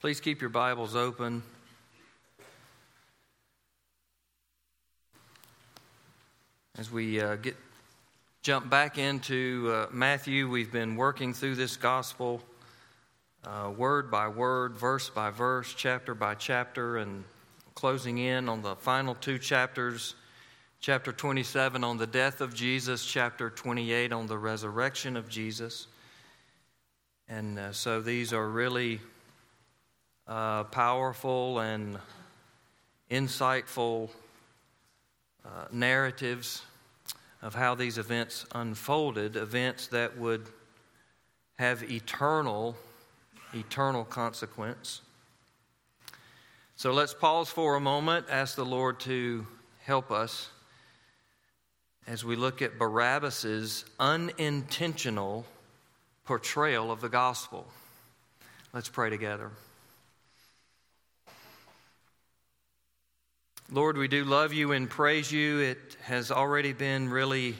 Please keep your Bibles open. As we uh, get jump back into uh, Matthew, we've been working through this gospel uh, word by word, verse by verse, chapter by chapter, and closing in on the final two chapters chapter 27 on the death of Jesus, chapter 28 on the resurrection of Jesus. And uh, so these are really uh, powerful and insightful uh, narratives of how these events unfolded, events that would have eternal, eternal consequence. So let's pause for a moment, ask the Lord to help us as we look at Barabbas's unintentional portrayal of the gospel. Let's pray together. Lord, we do love you and praise you. It has already been really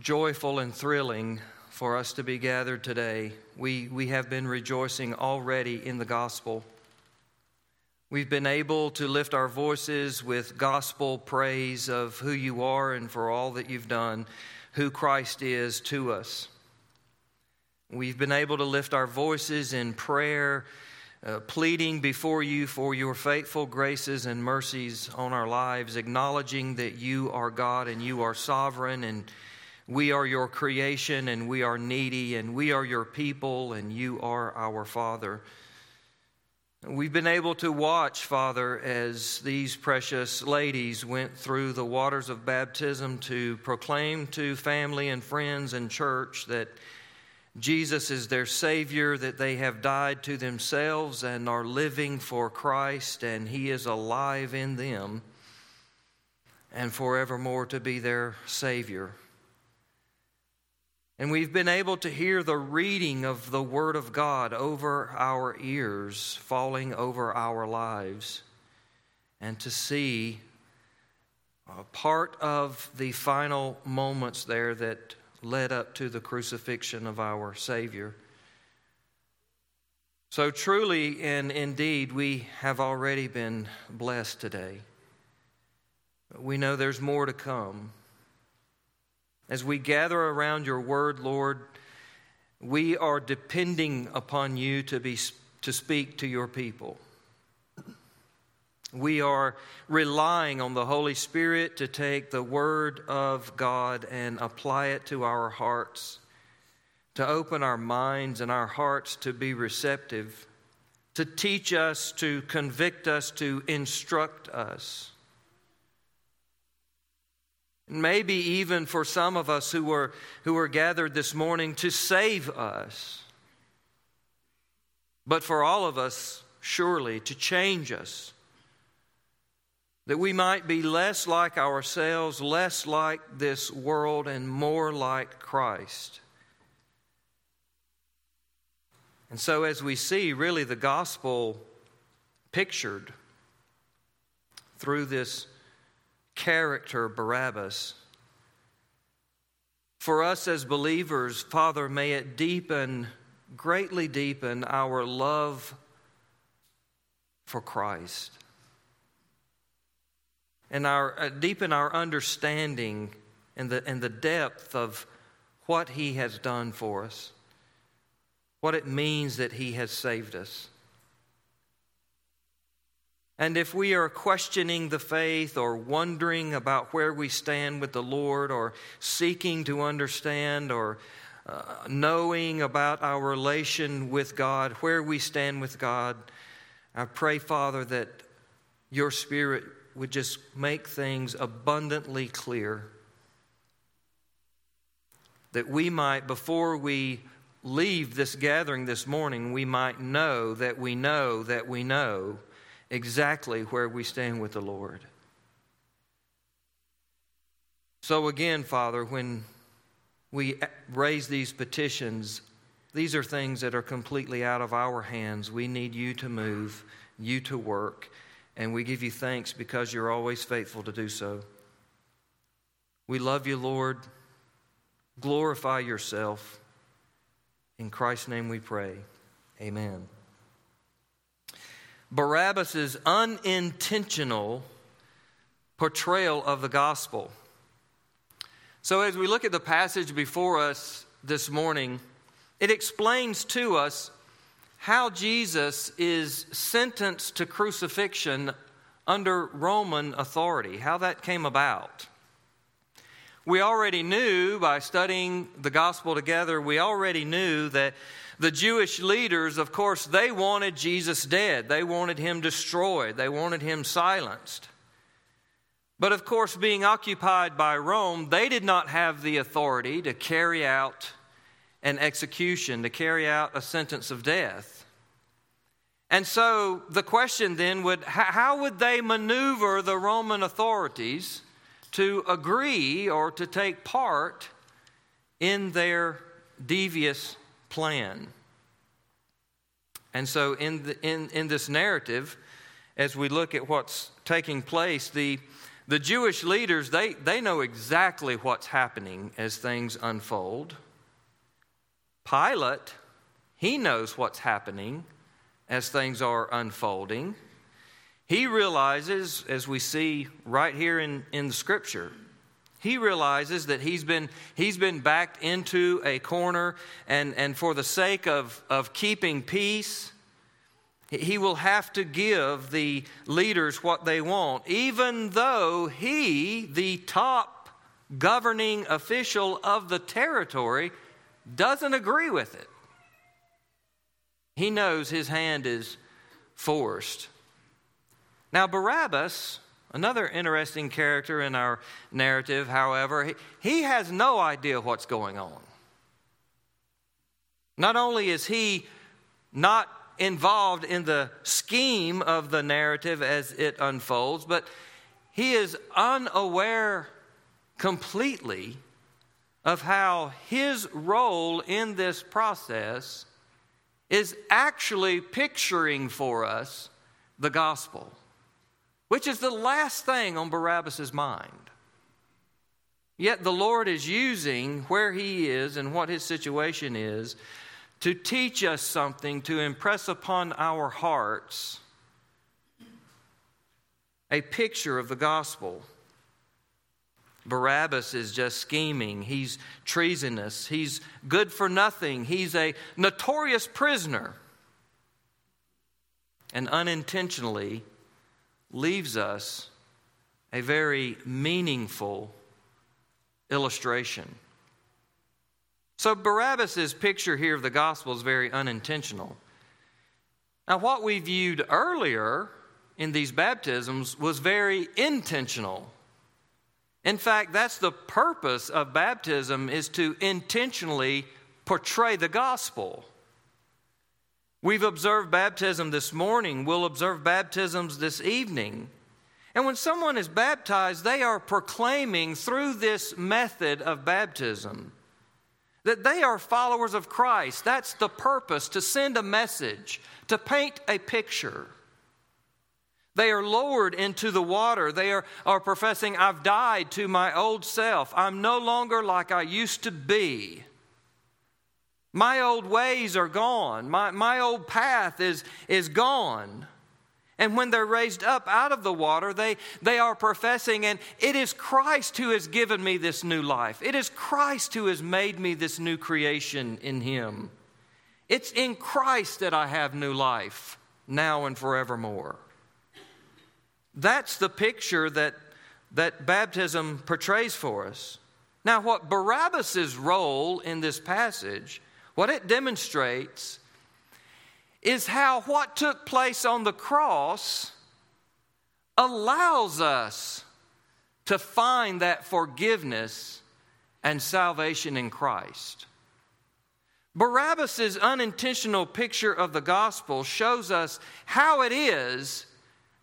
joyful and thrilling for us to be gathered today. We, we have been rejoicing already in the gospel. We've been able to lift our voices with gospel praise of who you are and for all that you've done, who Christ is to us. We've been able to lift our voices in prayer uh, pleading before you for your faithful graces and mercies on our lives, acknowledging that you are God and you are sovereign and we are your creation and we are needy and we are your people and you are our Father. We've been able to watch, Father, as these precious ladies went through the waters of baptism to proclaim to family and friends and church that Jesus is their Savior, that they have died to themselves and are living for Christ, and He is alive in them, and forevermore to be their Savior. And we've been able to hear the reading of the Word of God over our ears, falling over our lives, and to see part of the final moments there that led up to the crucifixion of our Savior. So, truly and indeed, we have already been blessed today. We know there's more to come. As we gather around your word, Lord, we are depending upon you to, be, to speak to your people. We are relying on the Holy Spirit to take the Word of God and apply it to our hearts, to open our minds and our hearts to be receptive, to teach us, to convict us, to instruct us. And maybe even for some of us who were, who are gathered this morning to save us. But for all of us, surely, to change us that we might be less like ourselves, less like this world, and more like Christ. And so, as we see really the gospel pictured through this character, Barabbas, for us as believers, Father, may it deepen, greatly deepen our love for Christ and our, uh, deepen our understanding and the, and the depth of what He has done for us, what it means that He has saved us. And if we are questioning the faith or wondering about where we stand with the Lord or seeking to understand or uh, knowing about our relation with God, where we stand with God, I pray, Father, that your Spirit would just make things abundantly clear. That we might, before we leave this gathering this morning, we might know that we know that we know exactly where we stand with the Lord. So, again, Father, when we raise these petitions, these are things that are completely out of our hands. We need you to move, you to work. And we give you thanks because you're always faithful to do so. We love you, Lord. Glorify yourself. In Christ's name we pray. Amen. Barabbas' unintentional portrayal of the gospel. So, as we look at the passage before us this morning, it explains to us how Jesus is sentenced to crucifixion under Roman authority, how that came about. We already knew by studying the gospel together, we already knew that the Jewish leaders, of course, they wanted Jesus dead. They wanted him destroyed. They wanted him silenced. But of course, being occupied by Rome, they did not have the authority to carry out an execution, to carry out a sentence of death. And so the question then would how would they maneuver the Roman authorities to agree or to take part in their devious plan? And so in, the, in, in this narrative, as we look at what's taking place, the, the Jewish leaders, they, they know exactly what's happening as things unfold. Pilate, he knows what's happening as things are unfolding. He realizes, as we see right here in, in the scripture, he realizes that he's been, he's been backed into a corner, and, and for the sake of, of keeping peace, he will have to give the leaders what they want, even though he, the top governing official of the territory, doesn't agree with it. He knows his hand is forced. Now, Barabbas, another interesting character in our narrative, however, he, he has no idea what's going on. Not only is he not involved in the scheme of the narrative as it unfolds, but he is unaware completely of how his role in this process is actually picturing for us the gospel, which is the last thing on Barabbas' mind. Yet the Lord is using where he is and what his situation is to teach us something, to impress upon our hearts a picture of the gospel. Barabbas is just scheming. He's treasonous. He's good for nothing. He's a notorious prisoner. And unintentionally leaves us a very meaningful illustration. So, Barabbas' picture here of the gospel is very unintentional. Now, what we viewed earlier in these baptisms was very intentional. In fact, that's the purpose of baptism is to intentionally portray the gospel. We've observed baptism this morning. We'll observe baptisms this evening. And when someone is baptized, they are proclaiming through this method of baptism that they are followers of Christ. That's the purpose to send a message, to paint a picture. They are lowered into the water. They are, are professing, I've died to my old self. I'm no longer like I used to be. My old ways are gone. My, my old path is, is gone. And when they're raised up out of the water, they, they are professing, and it is Christ who has given me this new life. It is Christ who has made me this new creation in Him. It's in Christ that I have new life, now and forevermore. That's the picture that, that baptism portrays for us. Now, what Barabbas' role in this passage, what it demonstrates, is how what took place on the cross allows us to find that forgiveness and salvation in Christ. Barabbas' unintentional picture of the gospel shows us how it is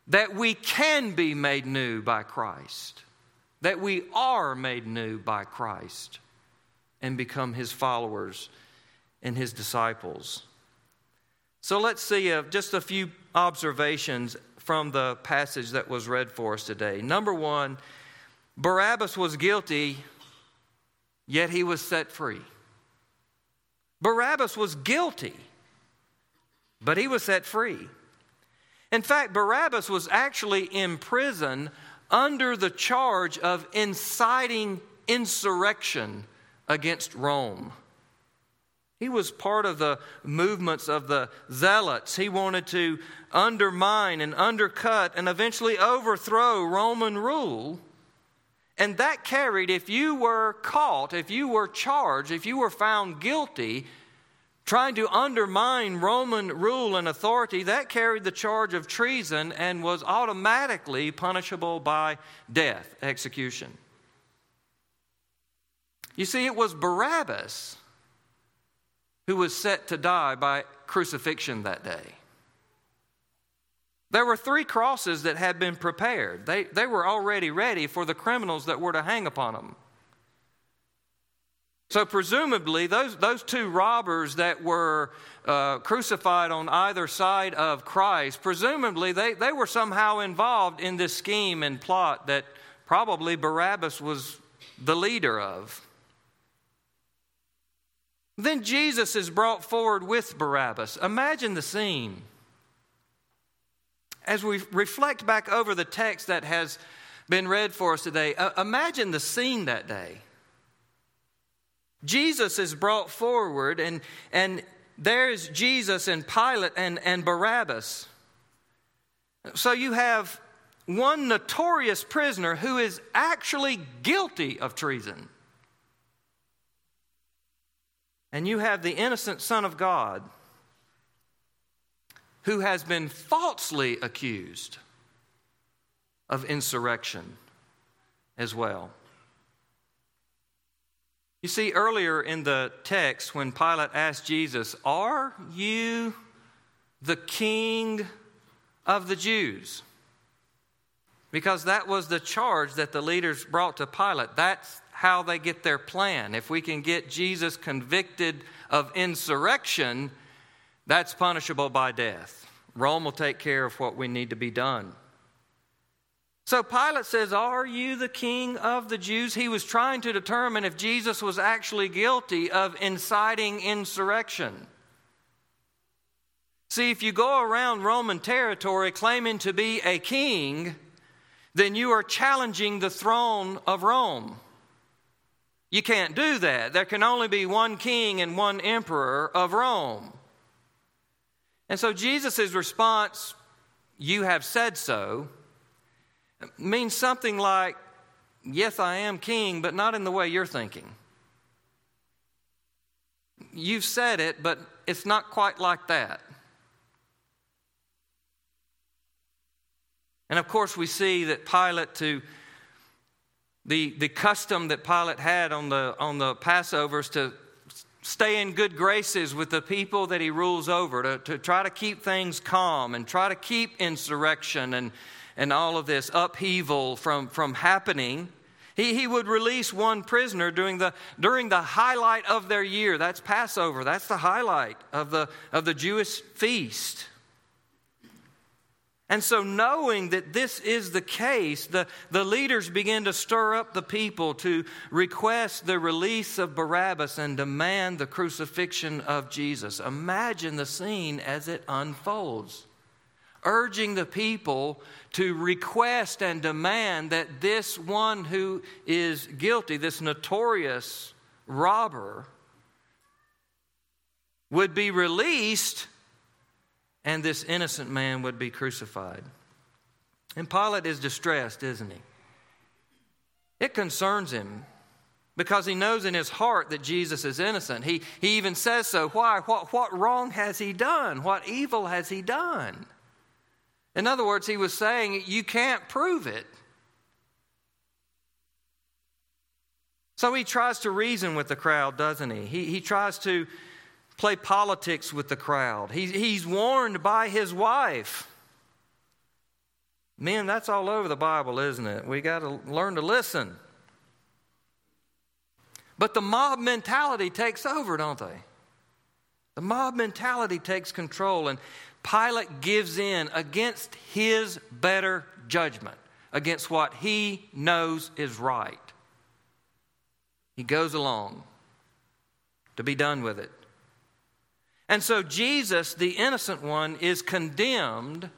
that we can be made new by Christ, that we are made new by Christ and become his followers and his disciples. So let's see uh, just a few observations from the passage that was read for us today. Number one, Barabbas was guilty, yet he was set free. Barabbas was guilty, but he was set free. In fact, Barabbas was actually in prison under the charge of inciting insurrection against Rome. He was part of the movements of the zealots. He wanted to undermine and undercut and eventually overthrow Roman rule. And that carried, if you were caught, if you were charged, if you were found guilty, trying to undermine Roman rule and authority, that carried the charge of treason and was automatically punishable by death, execution. You see, it was Barabbas who was set to die by crucifixion that day. There were three crosses that had been prepared. They, they were already ready for the criminals that were to hang upon them. So, presumably, those, those two robbers that were uh, crucified on either side of Christ, presumably they, they were somehow involved in this scheme and plot that probably Barabbas was the leader of. Then Jesus is brought forward with Barabbas. Imagine the scene. As we reflect back over the text that has been read for us today, uh, imagine the scene that day. Jesus is brought forward, and, and there's Jesus and Pilate and, and Barabbas. So you have one notorious prisoner who is actually guilty of treason. And you have the innocent Son of God who has been falsely accused of insurrection as well. You see, earlier in the text, when Pilate asked Jesus, Are you the king of the Jews? Because that was the charge that the leaders brought to Pilate. That's how they get their plan. If we can get Jesus convicted of insurrection, that's punishable by death. Rome will take care of what we need to be done. So Pilate says, Are you the king of the Jews? He was trying to determine if Jesus was actually guilty of inciting insurrection. See, if you go around Roman territory claiming to be a king, then you are challenging the throne of Rome. You can't do that. There can only be one king and one emperor of Rome. And so Jesus' response, You have said so, means something like, Yes, I am king, but not in the way you're thinking. You've said it, but it's not quite like that. And of course, we see that Pilate, to the, the custom that Pilate had on the, on the Passovers to stay in good graces with the people that he rules over, to, to try to keep things calm and try to keep insurrection and, and all of this upheaval from, from happening. He, he would release one prisoner during the, during the highlight of their year. That's Passover. That's the highlight of the, of the Jewish feast. And so, knowing that this is the case, the, the leaders begin to stir up the people to request the release of Barabbas and demand the crucifixion of Jesus. Imagine the scene as it unfolds urging the people to request and demand that this one who is guilty, this notorious robber, would be released and this innocent man would be crucified. And Pilate is distressed, isn't he? It concerns him because he knows in his heart that Jesus is innocent. He, he even says so. Why? What, what wrong has he done? What evil has he done? In other words, he was saying, You can't prove it. So he tries to reason with the crowd, doesn't he? He, he tries to play politics with the crowd. He, he's warned by his wife. Men, that's all over the Bible, isn't it? We got to learn to listen. But the mob mentality takes over, don't they? The mob mentality takes control. And Pilate gives in against his better judgment, against what he knows is right. He goes along to be done with it. And so Jesus, the innocent one, is condemned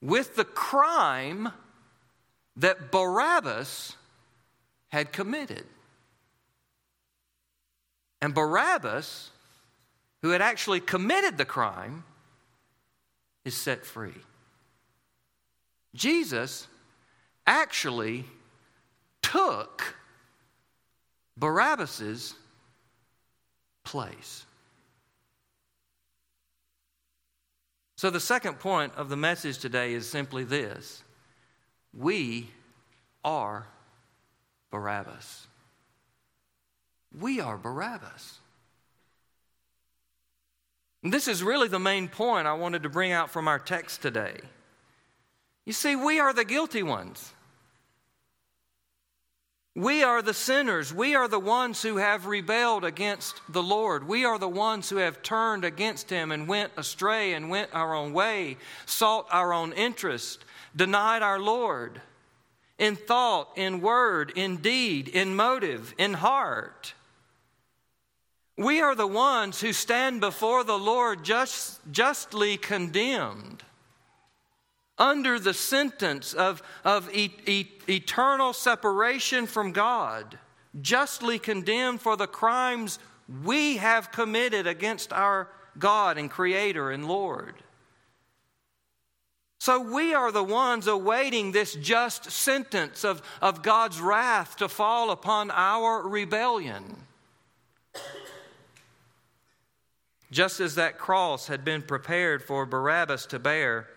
with the crime that Barabbas had committed. And Barabbas, who had actually committed the crime, is set free. Jesus actually took Barabbas's place. So, the second point of the message today is simply this we are Barabbas. We are Barabbas. This is really the main point I wanted to bring out from our text today. You see, we are the guilty ones. We are the sinners. We are the ones who have rebelled against the Lord. We are the ones who have turned against Him and went astray and went our own way, sought our own interest, denied our Lord in thought, in word, in deed, in motive, in heart. We are the ones who stand before the Lord just, justly condemned under the sentence of, of e- e- eternal separation from God, justly condemned for the crimes we have committed against our God and Creator and Lord. So we are the ones awaiting this just sentence of, of God's wrath to fall upon our rebellion. Just as that cross had been prepared for Barabbas to bear,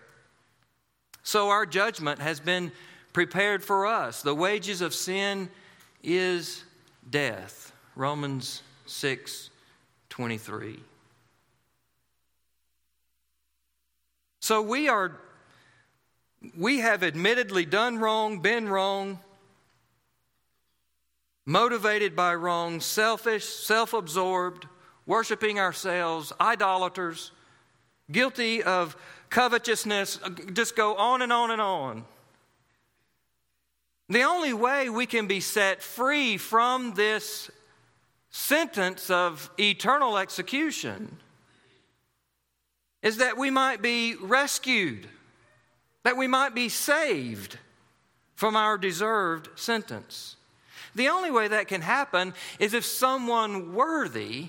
so our judgment has been prepared for us. The wages of sin is death. Romans 6 23. So we are we have admittedly done wrong, been wrong, motivated by wrong, selfish, self absorbed, worshiping ourselves, idolaters, guilty of covetousness, just go on and on and on. The only way we can be set free from this sentence of eternal execution is that we might be rescued, that we might be saved from our deserved sentence. The only way that can happen is if someone worthy,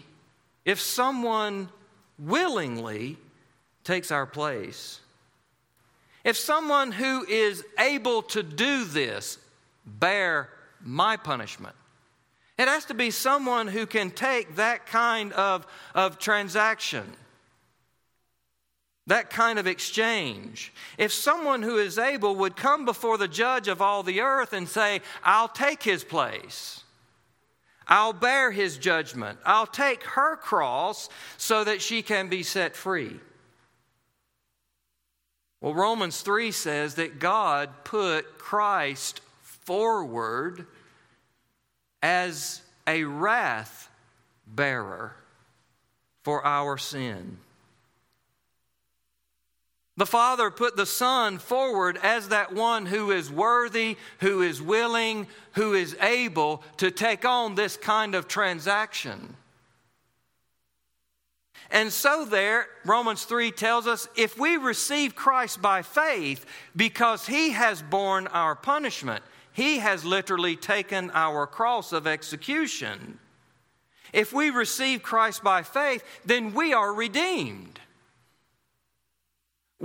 if someone willingly takes our place. If someone who is able to do this bear my punishment, it has to be someone who can take that kind of, of transaction, that kind of exchange. If someone who is able would come before the judge of all the earth and say, I'll take his place. I'll bear his judgment. I'll take her cross so that she can be set free. Well, Romans 3 says that God put Christ forward as a wrath bearer for our sin. The Father put the Son forward as that one who is worthy, who is willing, who is able to take on this kind of transaction. And so, there, Romans 3 tells us if we receive Christ by faith because he has borne our punishment, he has literally taken our cross of execution. If we receive Christ by faith, then we are redeemed.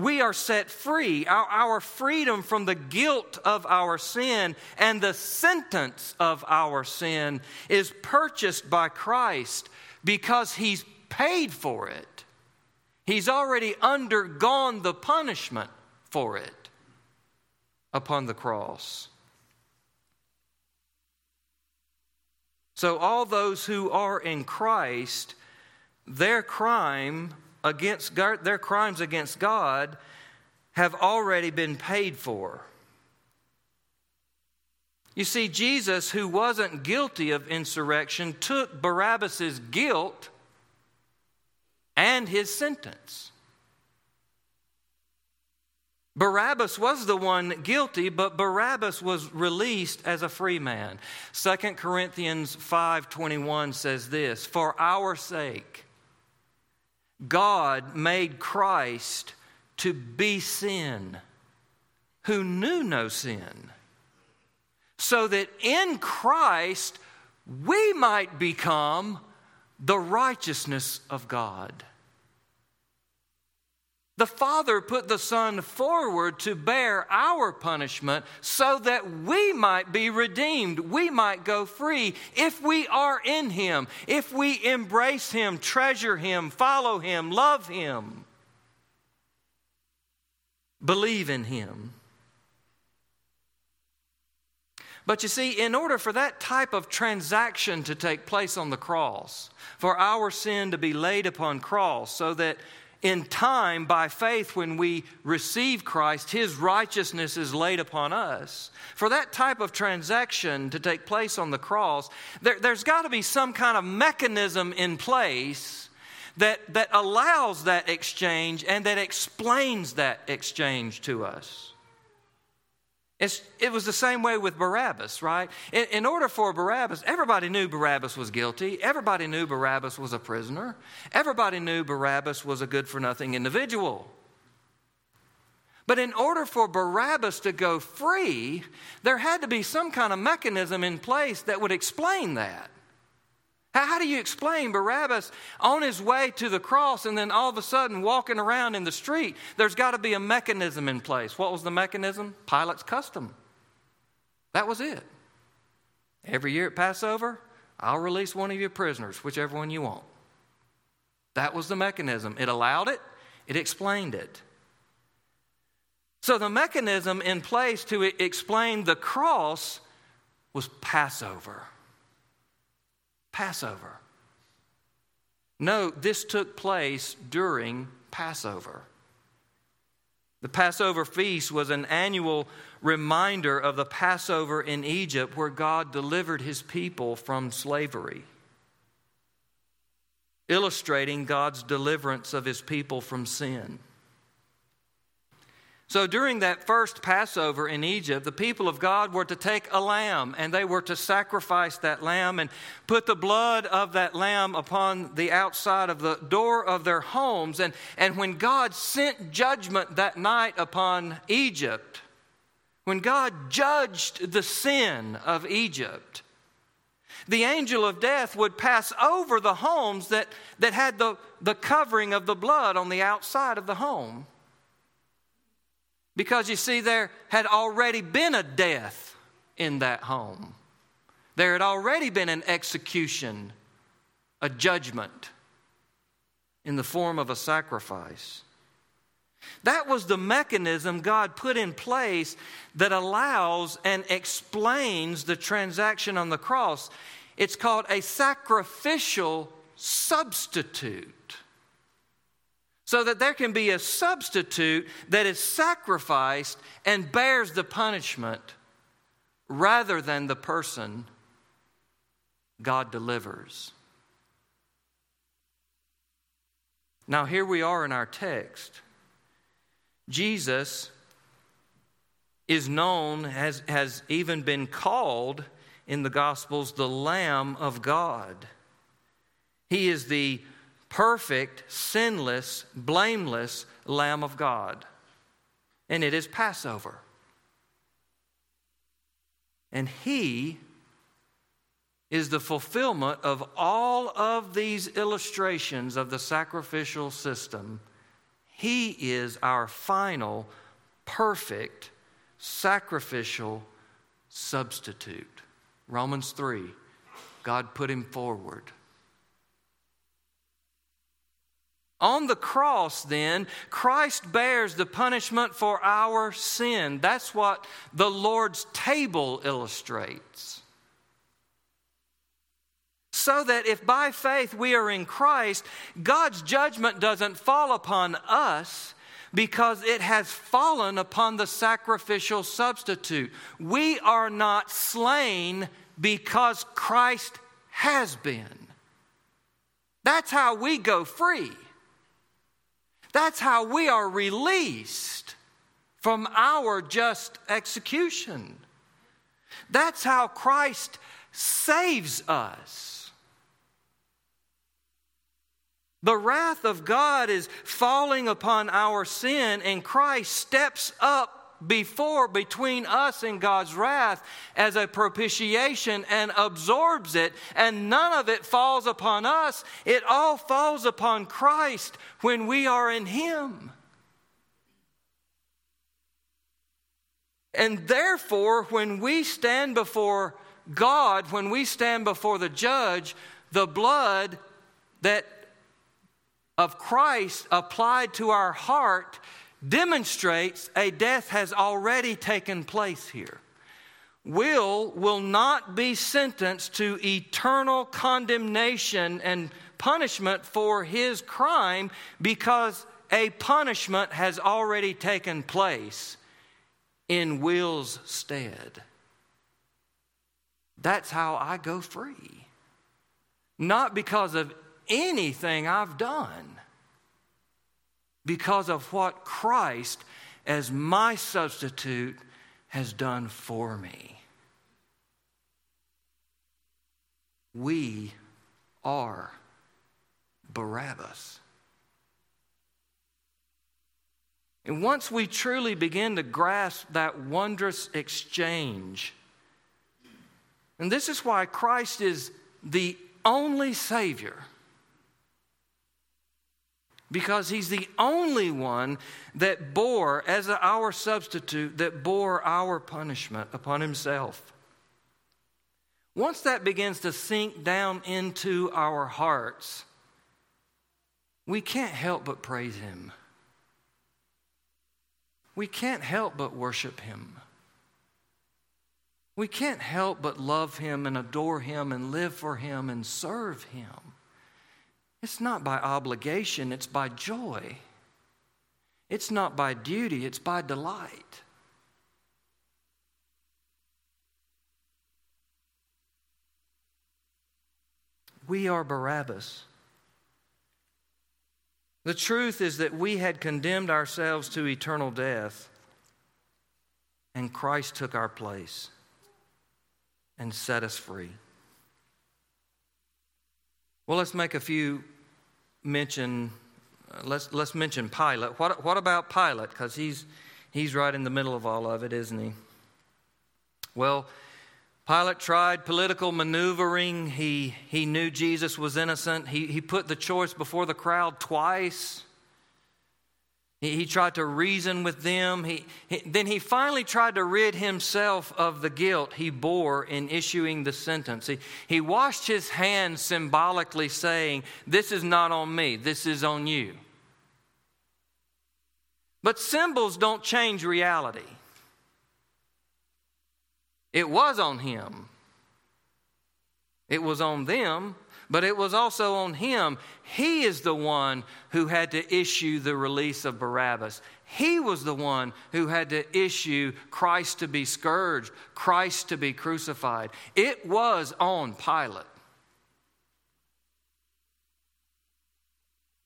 We are set free. Our, our freedom from the guilt of our sin and the sentence of our sin is purchased by Christ because He's paid for it. He's already undergone the punishment for it upon the cross. So, all those who are in Christ, their crime against God, their crimes against God have already been paid for. You see, Jesus, who wasn't guilty of insurrection, took Barabbas's guilt and his sentence. Barabbas was the one guilty, but Barabbas was released as a free man. 2 Corinthians 5:21 says this, "For our sake God made Christ to be sin who knew no sin, so that in Christ we might become the righteousness of God. The Father put the Son forward to bear our punishment so that we might be redeemed. We might go free if we are in Him, if we embrace Him, treasure Him, follow Him, love Him, believe in Him. But you see, in order for that type of transaction to take place on the cross, for our sin to be laid upon cross so that in time, by faith, when we receive Christ, His righteousness is laid upon us. For that type of transaction to take place on the cross, there, has got to be some kind of mechanism in place that, that allows that exchange and that explains that exchange to us. It's, it was the same way with Barabbas, right? In, in, order for Barabbas, everybody knew Barabbas was guilty. Everybody knew Barabbas was a prisoner. Everybody knew Barabbas was a good for nothing individual. But in order for Barabbas to go free, there had to be some kind of mechanism in place that would explain that. How, how, do you explain Barabbas on his way to the cross and then all of a sudden walking around in the street? There's got to be a mechanism in place. What was the mechanism? Pilate's custom. That was it. Every year at Passover, I'll release one of your prisoners, whichever one you want. That was the mechanism. It allowed it, it explained it. So the mechanism in place to explain the cross was Passover. Passover. No, this took place during Passover. The Passover feast was an annual reminder of the Passover in Egypt where God delivered his people from slavery, illustrating God's deliverance of his people from sin. So during that first Passover in Egypt, the people of God were to take a lamb and they were to sacrifice that lamb and put the blood of that lamb upon the outside of the door of their homes. And, and when God sent judgment that night upon Egypt, when God judged the sin of Egypt, the angel of death would pass over the homes that, that had the, the covering of the blood on the outside of the home. Because you see, there had already been a death in that home. There had already been an execution, a judgment in the form of a sacrifice. That was the mechanism God put in place that allows and explains the transaction on the cross. It's called a sacrificial substitute so that there can be a substitute that is sacrificed and bears the punishment rather than the person God delivers. Now, here we are in our text. Jesus is known, has, has even been called in the Gospels, the Lamb of God. He is the perfect, sinless, blameless Lamb of God. And it is Passover. And He is the fulfillment of all of these illustrations of the sacrificial system. He is our final, perfect, sacrificial substitute. Romans 3, God put him forward. On the cross, then, Christ bears the punishment for our sin. That's what the Lord's table illustrates. So that if by faith we are in Christ, God's judgment doesn't fall upon us because it has fallen upon the sacrificial substitute. We are not slain because Christ has been. That's how we go free. That's how we are released from our just execution. That's how Christ saves us. The wrath of God is falling upon our sin, and Christ steps up before between us and God's wrath as a propitiation and absorbs it, and none of it falls upon us. It all falls upon Christ when we are in Him. And therefore, when we stand before God, when we stand before the judge, the blood that of Christ applied to our heart demonstrates a death has already taken place here. Will will not be sentenced to eternal condemnation and punishment for his crime because a punishment has already taken place in Will's stead. That's how I go free. Not because of anything I've done, because of what Christ, as my substitute, has done for me. We are Barabbas. And once we truly begin to grasp that wondrous exchange, and this is why Christ is the only Savior, because He's the only one that bore, as our substitute, that bore our punishment upon Himself. Once that begins to sink down into our hearts, we can't help but praise Him we can't help but worship Him. We can't help but love Him and adore Him and live for Him and serve Him. It's not by obligation, it's by joy. It's not by duty, it's by delight. We are Barabbas. The truth is that we had condemned ourselves to eternal death, and Christ took our place and set us free. Well, let's make a few mention. Uh, let's let's mention Pilate. What what about Pilate? Because he's he's right in the middle of all of it, isn't he? Well, Pilate tried political maneuvering. He, he knew Jesus was innocent. He, he put the choice before the crowd twice. He, he tried to reason with them. He, he, then he finally tried to rid himself of the guilt he bore in issuing the sentence. He, he washed his hands symbolically, saying, This is not on me, this is on you. But symbols don't change reality. It was on him. It was on them, but it was also on him. He is the one who had to issue the release of Barabbas. He was the one who had to issue Christ to be scourged, Christ to be crucified. It was on Pilate.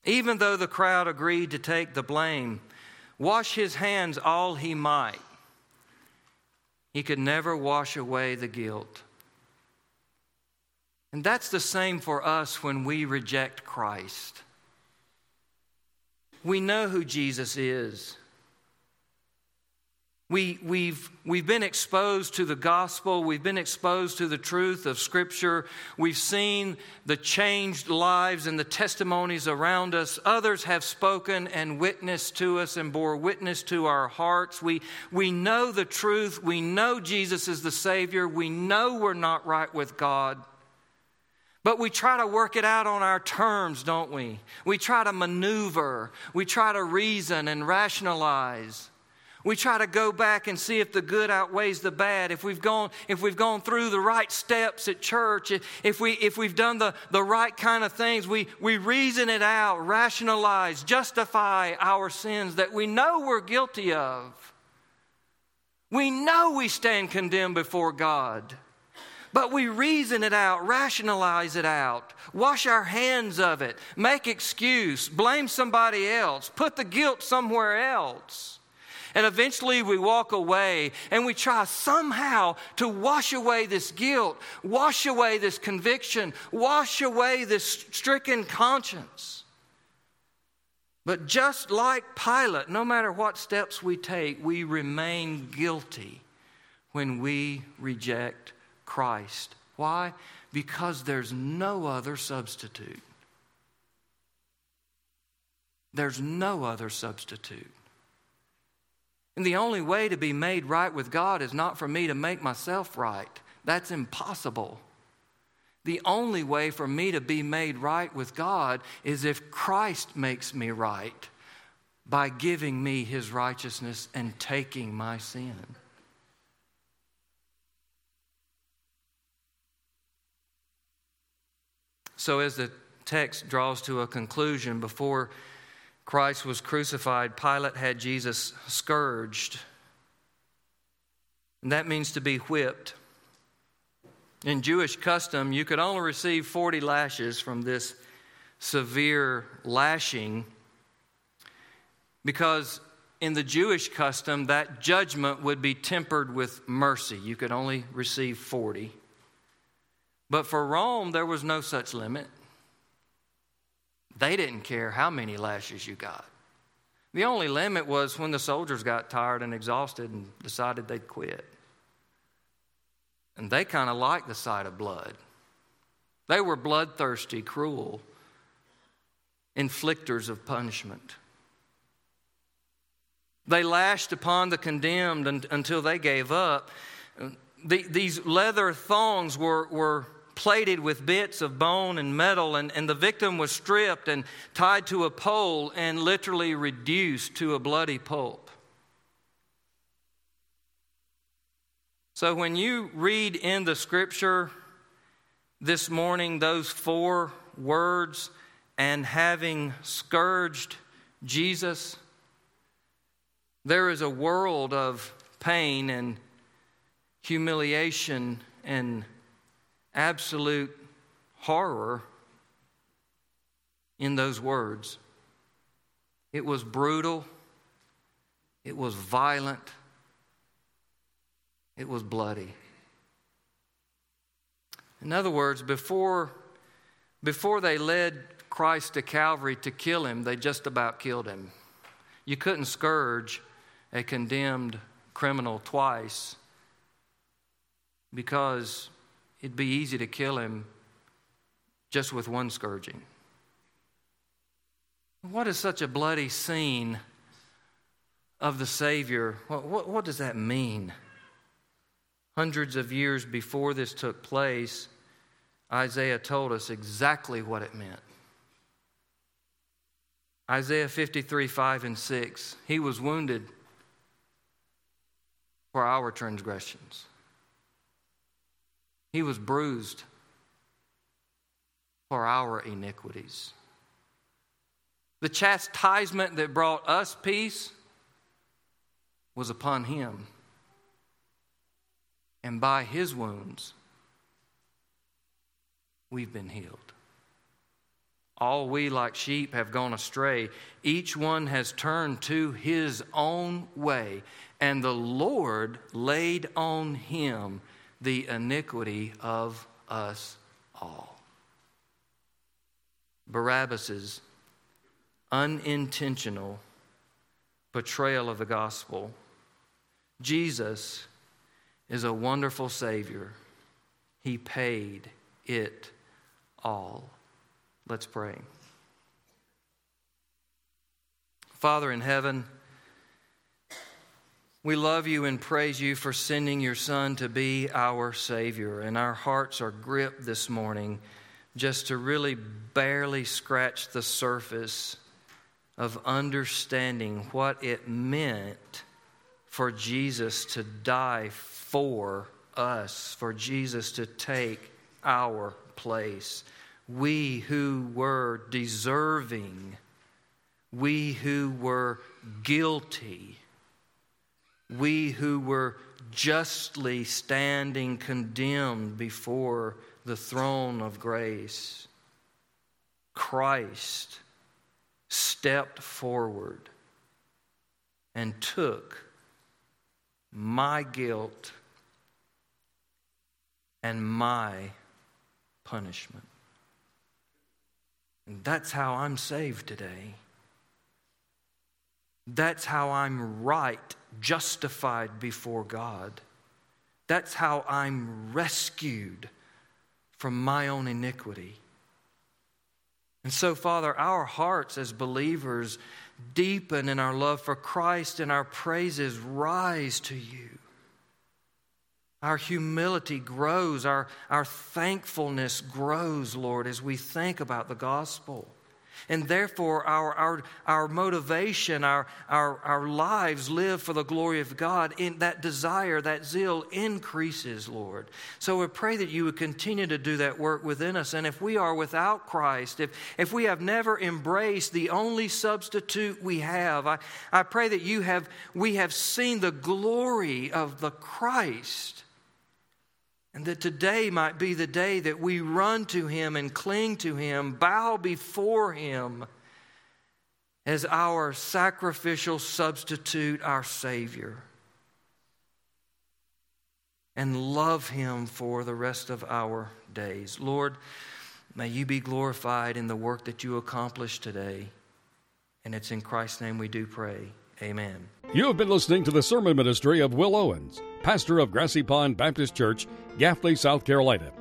Even though the crowd agreed to take the blame, wash his hands all he might. He could never wash away the guilt. And that's the same for us when we reject Christ. We know who Jesus is. We, we've, we've been exposed to the gospel. We've been exposed to the truth of Scripture. We've seen the changed lives and the testimonies around us. Others have spoken and witnessed to us and bore witness to our hearts. We, we know the truth. We know Jesus is the Savior. We know we're not right with God. But we try to work it out on our terms, don't we? We try to maneuver. We try to reason and rationalize. We try to go back and see if the good outweighs the bad, if we've gone, if we've gone through the right steps at church, if, we, if we've done the, the right kind of things. We, we reason it out, rationalize, justify our sins that we know we're guilty of. We know we stand condemned before God. But we reason it out, rationalize it out, wash our hands of it, make excuse, blame somebody else, put the guilt somewhere else. And eventually we walk away and we try somehow to wash away this guilt, wash away this conviction, wash away this stricken conscience. But just like Pilate, no matter what steps we take, we remain guilty when we reject Christ. Why? Because there's no other substitute. There's no other substitute. And the only way to be made right with God is not for me to make myself right. That's impossible. The only way for me to be made right with God is if Christ makes me right by giving me his righteousness and taking my sin. So, as the text draws to a conclusion, before Christ was crucified, Pilate had Jesus scourged. And that means to be whipped. In Jewish custom, you could only receive 40 lashes from this severe lashing because in the Jewish custom, that judgment would be tempered with mercy. You could only receive 40. But for Rome, there was no such limit. They didn't care how many lashes you got. The only limit was when the soldiers got tired and exhausted and decided they'd quit. And they kind of liked the sight of blood. They were bloodthirsty, cruel inflictors of punishment. They lashed upon the condemned until they gave up. these leather thongs were, were plated with bits of bone and metal, and, and the victim was stripped and tied to a pole and literally reduced to a bloody pulp. So when you read in the scripture this morning those four words, and having scourged Jesus, there is a world of pain and humiliation and absolute horror in those words. It was brutal, it was violent it was bloody. In other words, before, before they led Christ to Calvary to kill him, they just about killed him. You couldn't scourge a condemned criminal twice because it'd be easy to kill him just with one scourging. What is such a bloody scene of the Savior? What, what, what does that mean? Hundreds of years before this took place, Isaiah told us exactly what it meant. Isaiah 53, 5 and 6. He was wounded for our transgressions, he was bruised for our iniquities. The chastisement that brought us peace was upon him and by his wounds, we've been healed. All we, like sheep, have gone astray. Each one has turned to his own way, and the Lord laid on him the iniquity of us all. Barabbas's unintentional betrayal of the gospel, Jesus is a wonderful Savior. He paid it all. Let's pray. Father in heaven, we love you and praise you for sending your Son to be our Savior. And our hearts are gripped this morning just to really barely scratch the surface of understanding what it meant for Jesus to die for us, for Jesus to take our place. We who were deserving, we who were guilty, we who were justly standing condemned before the throne of grace. Christ stepped forward and took my guilt and my punishment. And that's how I'm saved today. That's how I'm right, justified before God. That's how I'm rescued from my own iniquity. And so, Father, our hearts as believers deepen in our love for Christ and our praises rise to you. Our humility grows, our, our thankfulness grows, Lord, as we think about the gospel. And therefore, our, our, our motivation, our, our, our lives live for the glory of God. In that desire, that zeal increases, Lord. So we pray that you would continue to do that work within us. And if we are without Christ, if, if we have never embraced the only substitute we have, I, I pray that you have, we have seen the glory of the Christ and that today might be the day that we run to Him and cling to Him, bow before Him as our sacrificial substitute, our Savior, and love Him for the rest of our days. Lord, may you be glorified in the work that you accomplished today. And it's in Christ's name we do pray. Amen. You have been listening to the sermon ministry of Will Owens, pastor of Grassy Pond Baptist Church, Gaffney, South Carolina.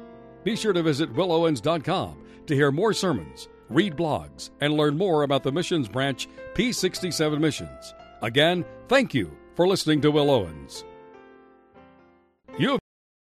Be sure to visit willowens.com to hear more sermons, read blogs, and learn more about the missions branch P67 Missions. Again, thank you for listening to Will Owens.